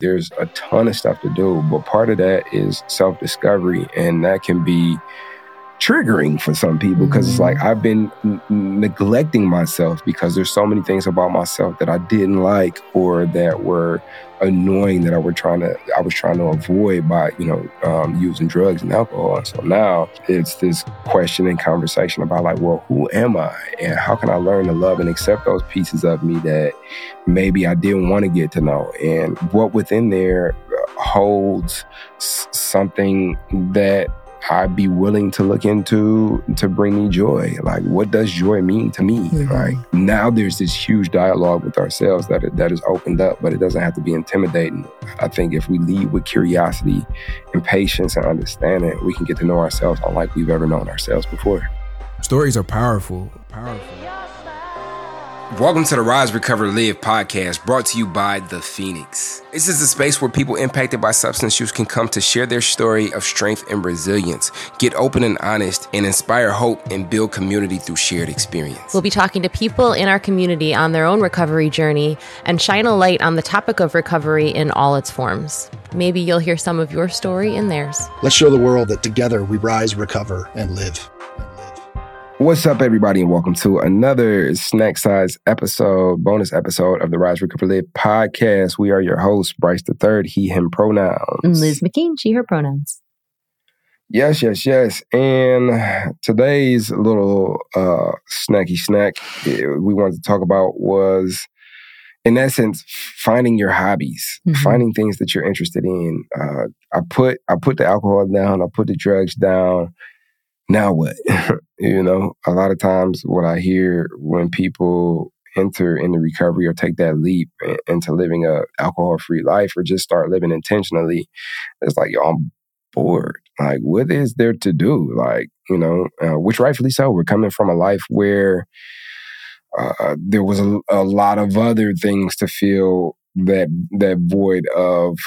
There's a ton of stuff to do, but part of that is self discovery, and that can be triggering for some people because it's like I've been n- neglecting myself because there's so many things about myself that I didn't like or that were annoying that I were trying to I was trying to avoid by you know um, using drugs and alcohol. And so now it's this question and conversation about like, well, who am I, and how can I learn to love and accept those pieces of me that maybe I didn't want to get to know, and what within there holds something that I'd be willing to look into to bring me joy. Like, what does joy mean to me? Mm-hmm. Right now, there's this huge dialogue with ourselves that that is opened up, but it doesn't have to be intimidating. I think if we lead with curiosity and patience and understanding, we can get to know ourselves unlike we've ever known ourselves before. Stories are powerful. Powerful. Welcome to the Rise, Recover, Live podcast brought to you by The Phoenix. This is a space where people impacted by substance use can come to share their story of strength and resilience, get open and honest, and inspire hope and build community through shared experience. We'll be talking to people in our community on their own recovery journey and shine a light on the topic of recovery in all its forms. Maybe you'll hear some of your story in theirs. Let's show the world that together we rise, recover, and live. What's up, everybody, and welcome to another snack size episode, bonus episode of the Rise Recover Live podcast. We are your hosts, Bryce the Third, he, him pronouns. Liz McKean, she, her pronouns. Yes, yes, yes. And today's little uh, snacky snack eh, we wanted to talk about was, in essence, finding your hobbies, mm-hmm. finding things that you're interested in. Uh, I put I put the alcohol down, I put the drugs down now what? you know, a lot of times what I hear when people enter into recovery or take that leap into living a alcohol free life or just start living intentionally, it's like, yo, I'm bored. Like, what is there to do? Like, you know, uh, which rightfully so. We're coming from a life where uh, there was a, a lot of other things to feel that that void of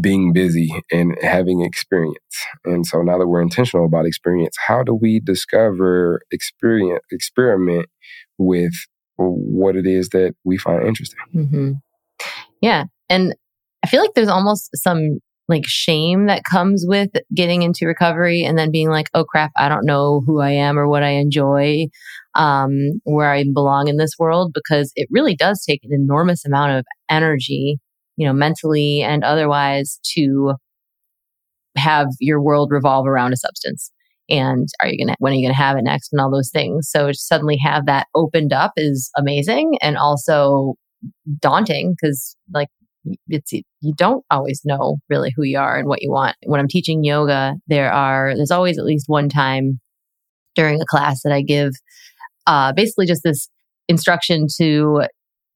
being busy and having experience. And so now that we're intentional about experience, how do we discover experience experiment with what it is that we find interesting? Mm-hmm. Yeah, and I feel like there's almost some like shame that comes with getting into recovery and then being like, oh crap, I don't know who I am or what I enjoy um, where I belong in this world because it really does take an enormous amount of energy, you know, mentally and otherwise to have your world revolve around a substance. And are you gonna when are you gonna have it next and all those things? So suddenly have that opened up is amazing and also daunting because like it's you don't always know really who you are and what you want. When I'm teaching yoga, there are there's always at least one time during a class that I give uh, basically just this instruction to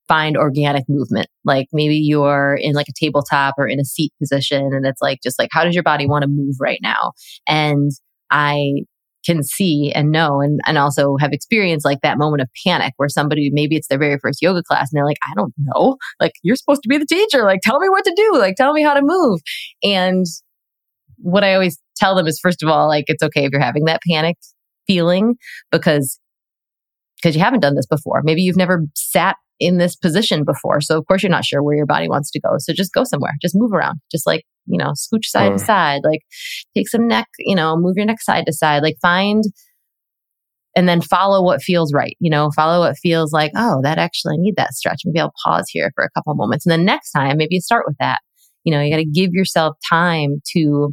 find organic movement. Like maybe you're in like a tabletop or in a seat position and it's like just like how does your body want to move right now? And I can see and know and, and also have experienced like that moment of panic where somebody maybe it's their very first yoga class and they're like, I don't know. Like you're supposed to be the teacher. Like tell me what to do. Like tell me how to move. And what I always tell them is first of all, like it's okay if you're having that panic feeling because because you haven't done this before. Maybe you've never sat in this position before. So of course you're not sure where your body wants to go. So just go somewhere. Just move around. Just like, you know, scooch side to side. Like take some neck, you know, move your neck side to side. Like find and then follow what feels right. You know, follow what feels like, oh, that actually I need that stretch. Maybe I'll pause here for a couple moments. And then next time, maybe you start with that. You know, you got to give yourself time to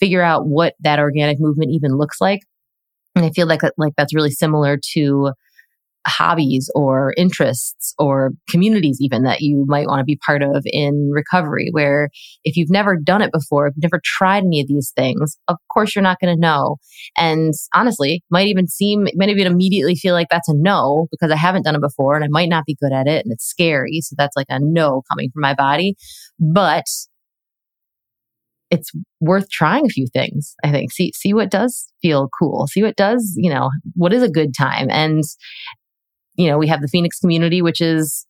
figure out what that organic movement even looks like. And I feel like like that's really similar to hobbies or interests or communities even that you might want to be part of in recovery where if you've never done it before if you've never tried any of these things of course you're not going to know. And honestly might even seem might even immediately feel like that's a no because i haven't done it before and i might not be good at it and it's scary so that's like a no coming from my body. But it's worth trying a few things i think. See see what does feel cool. See what does you know what is a good time? And you know, we have the Phoenix community, which is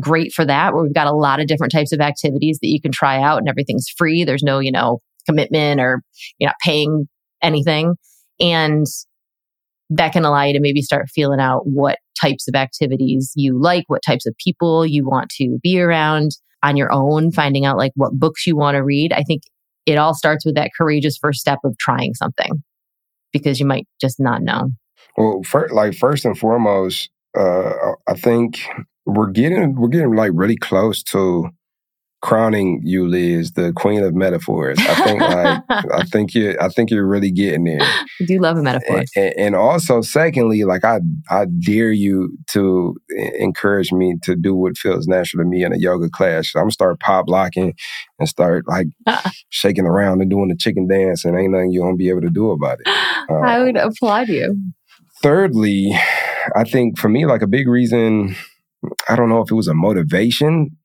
great for that, where we've got a lot of different types of activities that you can try out and everything's free. There's no, you know, commitment or you're not paying anything. And that can allow you to maybe start feeling out what types of activities you like, what types of people you want to be around. on your own, finding out like what books you want to read. I think it all starts with that courageous first step of trying something because you might just not know. Well, for, like first and foremost, uh, I think we're getting we're getting like really close to crowning you, Liz, the queen of metaphors. I think like I think you I think you're really getting there. I do love a metaphor. And, and, also, secondly, like I I dare you to encourage me to do what feels natural to me in a yoga class. I'm gonna start pop locking and start like shaking around and doing the chicken dance, and ain't nothing you gonna be able to do about it. Um, I would applaud you. Thirdly, I think for me, like a big reason. I don't know if it was a motivation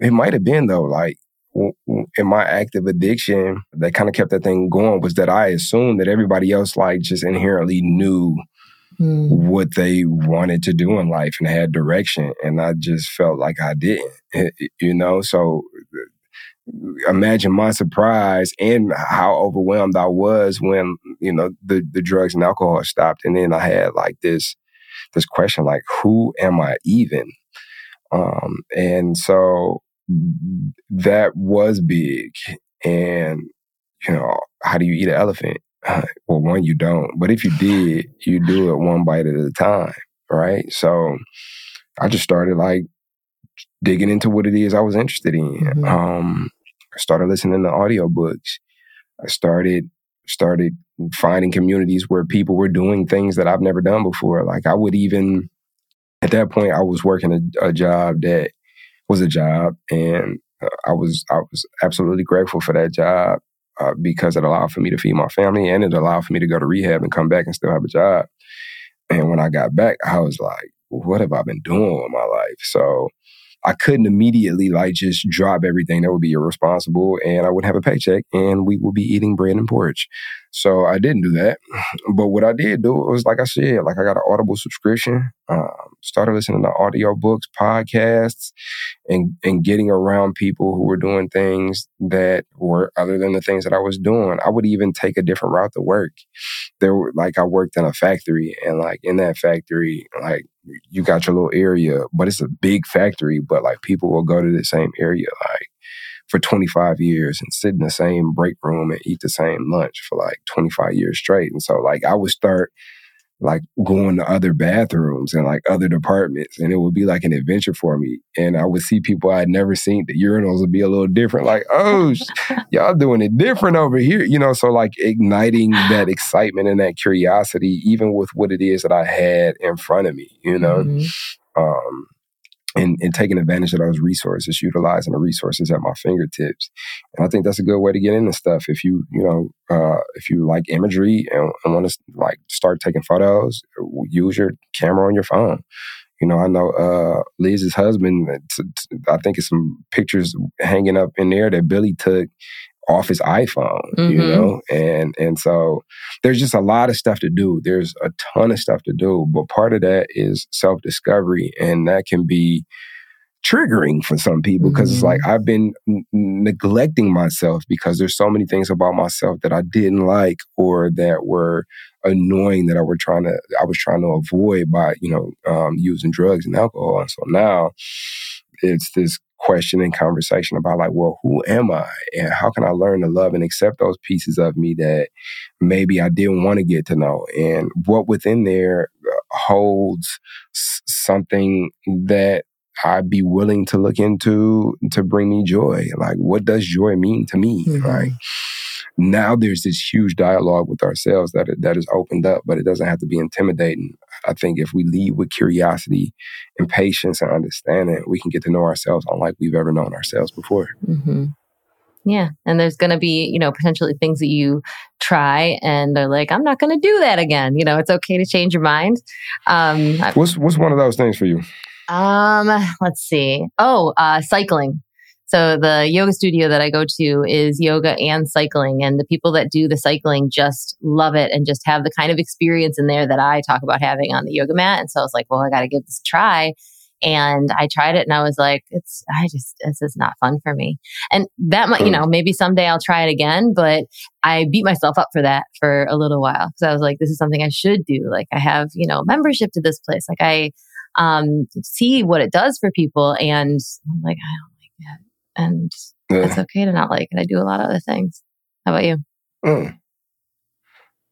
it might have been though, like in my active addiction that kind of kept that thing going was that I assumed that everybody else like just inherently knew mm. what they wanted to do in life and had direction. And I just felt like I didn't, you know? So imagine my surprise and how overwhelmed I was when, you know, the, the drugs and alcohol stopped. And then I had like this, this question, like, who am I even? Um, and so that was big. And, you know, how do you eat an elephant? Uh, well, one, you don't. But if you did, you do it one bite at a time, right? So I just started like digging into what it is I was interested in. Mm-hmm. Um, I started listening to audiobooks. I started started finding communities where people were doing things that I've never done before. Like I would even at that point I was working a, a job that was a job, and uh, I was I was absolutely grateful for that job uh, because it allowed for me to feed my family, and it allowed for me to go to rehab and come back and still have a job. And when I got back, I was like, "What have I been doing with my life?" So I couldn't immediately like just drop everything. That would be irresponsible, and I wouldn't have a paycheck, and we would be eating bread and porridge. So I didn't do that. But what I did do was, like I said, like I got an Audible subscription, um, started listening to audio books, podcasts, and and getting around people who were doing things that were other than the things that I was doing. I would even take a different route to work. There were like I worked in a factory, and like in that factory, like you got your little area, but it's a big factory, but like people will go to the same area like for 25 years and sit in the same break room and eat the same lunch for like 25 years straight. And so like I would start like going to other bathrooms and like other departments and it would be like an adventure for me and i would see people i'd never seen the urinals would be a little different like oh y'all doing it different over here you know so like igniting that excitement and that curiosity even with what it is that i had in front of me you know mm-hmm. um and, and taking advantage of those resources, utilizing the resources at my fingertips. And I think that's a good way to get into stuff. If you, you know, uh, if you like imagery and, and want to like start taking photos, use your camera on your phone. You know, I know uh, Liz's husband. T- t- I think it's some pictures hanging up in there that Billy took off his iPhone, mm-hmm. you know? And and so there's just a lot of stuff to do. There's a ton of stuff to do, but part of that is self-discovery and that can be triggering for some people because mm-hmm. it's like mm-hmm. I've been n- neglecting myself because there's so many things about myself that I didn't like or that were annoying that I were trying to I was trying to avoid by you know um, using drugs and alcohol and so now it's this question and conversation about like, well, who am I? And how can I learn to love and accept those pieces of me that maybe I didn't want to get to know? And what within there uh, holds something that I'd be willing to look into to bring me joy. Like, what does joy mean to me? Mm-hmm. Right now there's this huge dialogue with ourselves that that is opened up, but it doesn't have to be intimidating. I think if we lead with curiosity and patience and understanding, we can get to know ourselves unlike we've ever known ourselves before. Mm-hmm. Yeah. And there's going to be, you know, potentially things that you try and they're like, I'm not going to do that again. You know, it's okay to change your mind. Um, what's, what's one of those things for you? Um, let's see. Oh, uh, cycling. So the yoga studio that I go to is yoga and cycling. And the people that do the cycling just love it and just have the kind of experience in there that I talk about having on the yoga mat. And so I was like, well, I got to give this a try. And I tried it and I was like, it's, I just, this is not fun for me. And that might, you know, maybe someday I'll try it again, but I beat myself up for that for a little while. Cause I was like, this is something I should do. Like I have, you know, membership to this place. Like I, um, see what it does for people. And I'm like, I don't And it's okay to not like it. I do a lot of other things. How about you? Mm.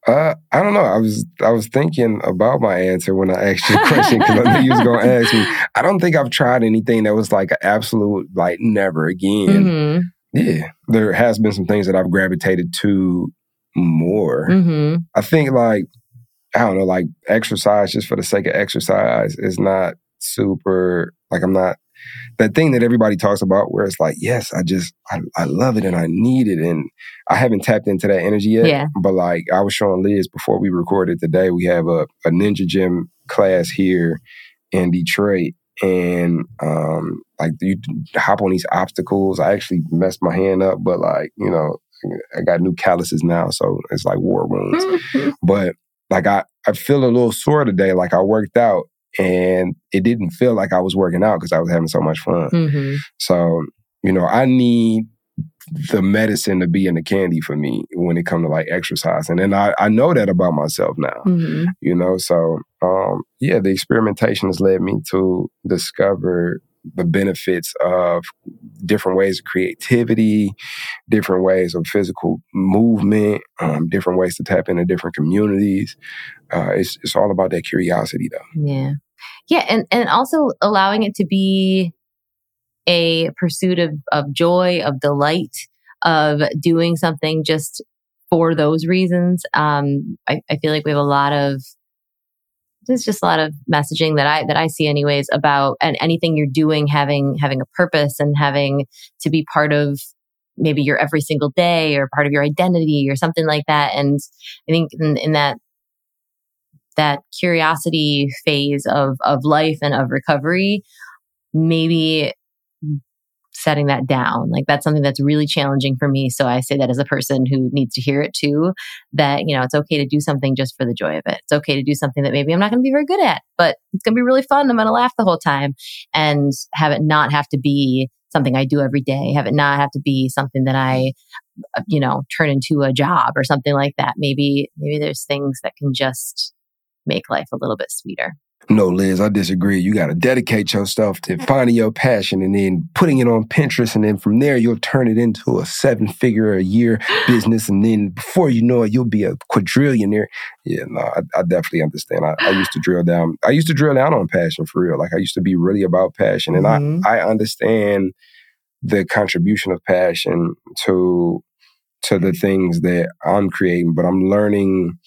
Uh, I don't know. I was I was thinking about my answer when I asked you the question because I knew you was gonna ask me. I don't think I've tried anything that was like an absolute like never again. Mm-hmm. Yeah, there has been some things that I've gravitated to more. Mm-hmm. I think like I don't know, like exercise just for the sake of exercise is not super. Like I'm not that thing that everybody talks about where it's like, yes, I just, I, I love it and I need it. And I haven't tapped into that energy yet. Yeah. But like I was showing Liz before we recorded today, we have a, a ninja gym class here in Detroit. And um, like you hop on these obstacles. I actually messed my hand up, but like, you know, I got new calluses now, so it's like war wounds. but like I, I feel a little sore today. Like I worked out and it didn't feel like I was working out because I was having so much fun. Mm-hmm. So, you know, I need the medicine to be in the candy for me when it comes to like exercise. And then I, I know that about myself now, Mm-hmm. you know? So, um, yeah, the experimentation has led me to discover the benefits of different ways of creativity, different ways of physical movement, um, different ways to tap into different communities. Uh, it's, it's all about that curiosity though. Yeah. Yeah. And, and also allowing it to be a pursuit of, of joy, of delight, of doing something just for those reasons. Um, I, I feel like we have a lot of, there's just a lot of messaging that I, that I see anyways about, and anything you're doing having, having a purpose and having to be part of maybe your every single day or part of your identity or something like that. And I think in, in that that curiosity phase of of life and of recovery maybe setting that down. Like that's something that's really challenging for me. So i say that as a person who needs to hear it too that you know it's okay to do something just for the joy of it. It's okay to do something that maybe i'm not going to be very good at but it's going to be really fun. I'm going to laugh the whole time and have it not have to be something i do every day have it not have to be something that i uh, you know turn into a job or something like that. Maybe maybe there's things that can just make life a little bit sweeter. No, Liz, I disagree. You got to dedicate yourself to finding your passion and then putting it on Pinterest. And then from there, you'll turn it into a seven figure a year business. And then before you know it, you'll be a quadrillionaire. Yeah, no, I, I definitely understand. I, I, used to drill down. I used to drill down on passion for real. Like I used to be really about passion. And Mhm. I, I understand the contribution of passion to to the things that I'm creating, but I'm learning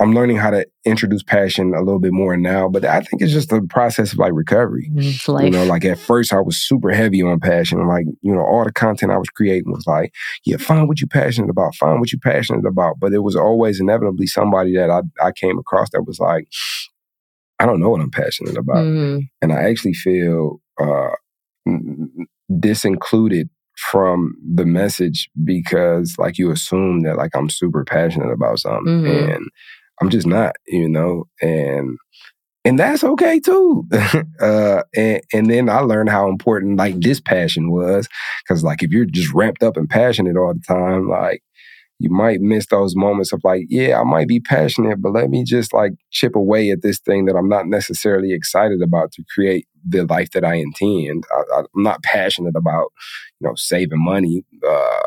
I'm learning how to introduce passion a little bit more now, but I think it's just a process of like recovery. Life. You know, like at first I was super heavy on passion. Like, you know, all the content I was creating was like, yeah, find what you're passionate about, find what you're passionate about. But it was always inevitably somebody that I, I came across that was like, I don't know what I'm passionate about. Mhm. And I actually feel uh, disincluded from the message because like you assume that like I'm super passionate about something Mhm. and I'm just not, you know, and and that's okay too. uh, and and then I learned how important like this passion was because like if you're just ramped up and passionate all the time, like you might miss those moments of like, yeah, I might be passionate, but let me just like chip away at this thing that I'm not necessarily excited about to create the life that I intend. I, I'm not passionate about, you know, saving money. Uh,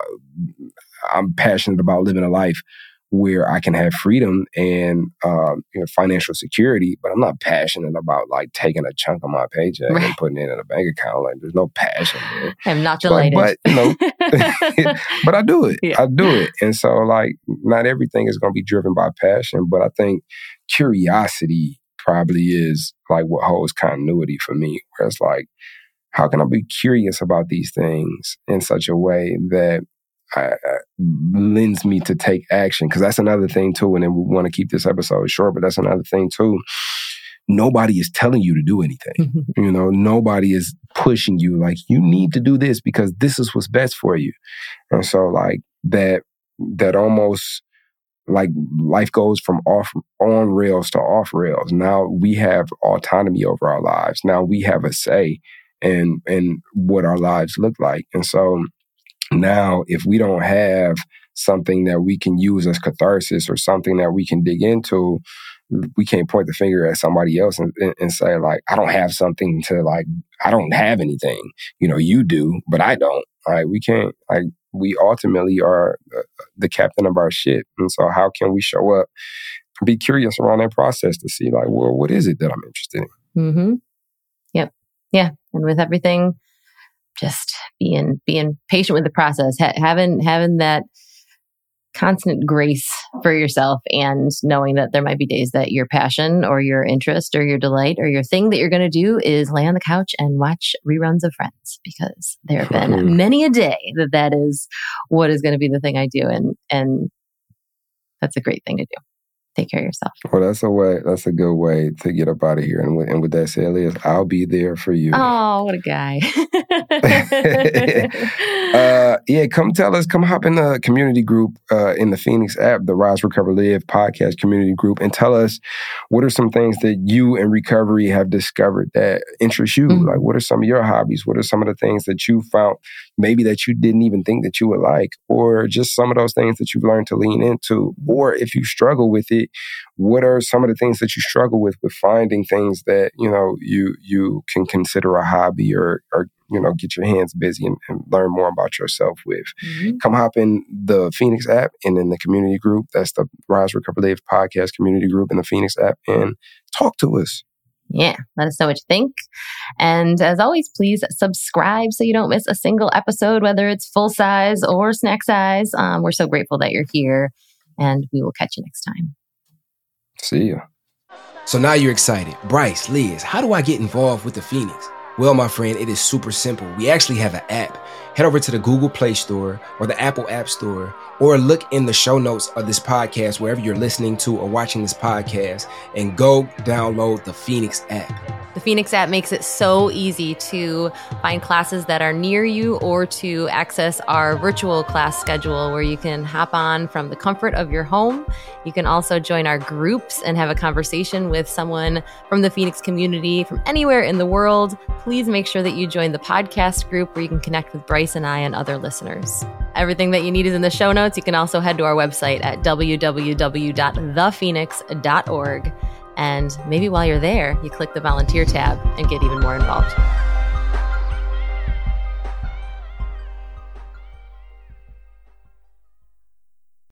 I'm passionate about living a life where I can have freedom and um, you know, financial security, but I'm not passionate about like taking a chunk of my paycheck and putting it in a bank account. Like, there's no passion there. I'm not But, delighted. but you know, but I do it. Yeah. I do it. And so, like, not everything is going to be driven by passion, but I think curiosity probably is like what holds continuity for me. Where it's like, how can I be curious about these things in such a way that I, I, lends me to take action? Because that's another thing too. And then we want to keep this episode short, but that's another thing too. Nobody is telling you to do anything. You know, nobody is pushing you like you need to do this because this is what's best for you. And so like that that almost like life goes from off on rails to off rails. Now we have autonomy over our lives. Now we have a say in in what our lives look like. And so now if we don't have something that we can use as catharsis or something that we can dig into we can't point the finger at somebody else and, and, say like I don't have something to like I don't have anything. You know, you do, but I don't. Right? We can't like we ultimately are the captain of our ship And so how can we show up be curious around that process to see like, well, what is it that I'm interested in? Mm-hmm. Yep. Yeah. And with everything, just being being patient with the process, ha- having having that constant grace for yourself and knowing that there might be days that your passion or your interest or your delight or your thing that you're going to do is lay on the couch and watch reruns of Friends because there have been many a day that that is what is going to be the thing I do and and that's a great thing to do take care of yourself. Well, that's a way. That's a good way to get up out of here. And with, and with that said, I'll be there for you. Oh, what a guy! uh, yeah, come tell us. Come hop in the community group uh, in the Phoenix app, the Rise Recover Live podcast community group, and tell us what are some things that you in recovery have discovered that interest you. Mm-hmm. Like, what are some of your hobbies? What are some of the things that you found maybe that you didn't even think that you would like, or just some of those things that you've learned to lean into, or if you struggle with it what are some of the things that you struggle with with finding things that you know you you can consider a hobby or or you know get your hands busy and, and learn more about yourself with mm-hmm. come hop in the phoenix app and in the community group that's the rise recover live podcast community group in the phoenix app and talk to us yeah, let us know what you think. And as always, please subscribe so you don't miss a single episode, whether it's full size or snack size. Um, we're so grateful that you're here, and we will catch you next time. See ya. So now you're excited. Bryce, Liz, how do I get involved with the Phoenix? Well, my friend, it is super simple. We actually have an app. Head over to the Google Play Store or the Apple App Store, or look in the show notes of this podcast, wherever you're listening to or watching this podcast, and go download the Phoenix app. The Phoenix app makes it so easy to find classes that are near you or to access our virtual class schedule where you can hop on from the comfort of your home. You can also join our groups and have a conversation with someone from the Phoenix community from anywhere in the world. Please make sure that you join the podcast group where you can connect with Bryce and I and other listeners. Everything that you need is in the show notes. You can also head to our website at www.thephoenix.org. And maybe while you're there, you click the volunteer tab and get even more involved.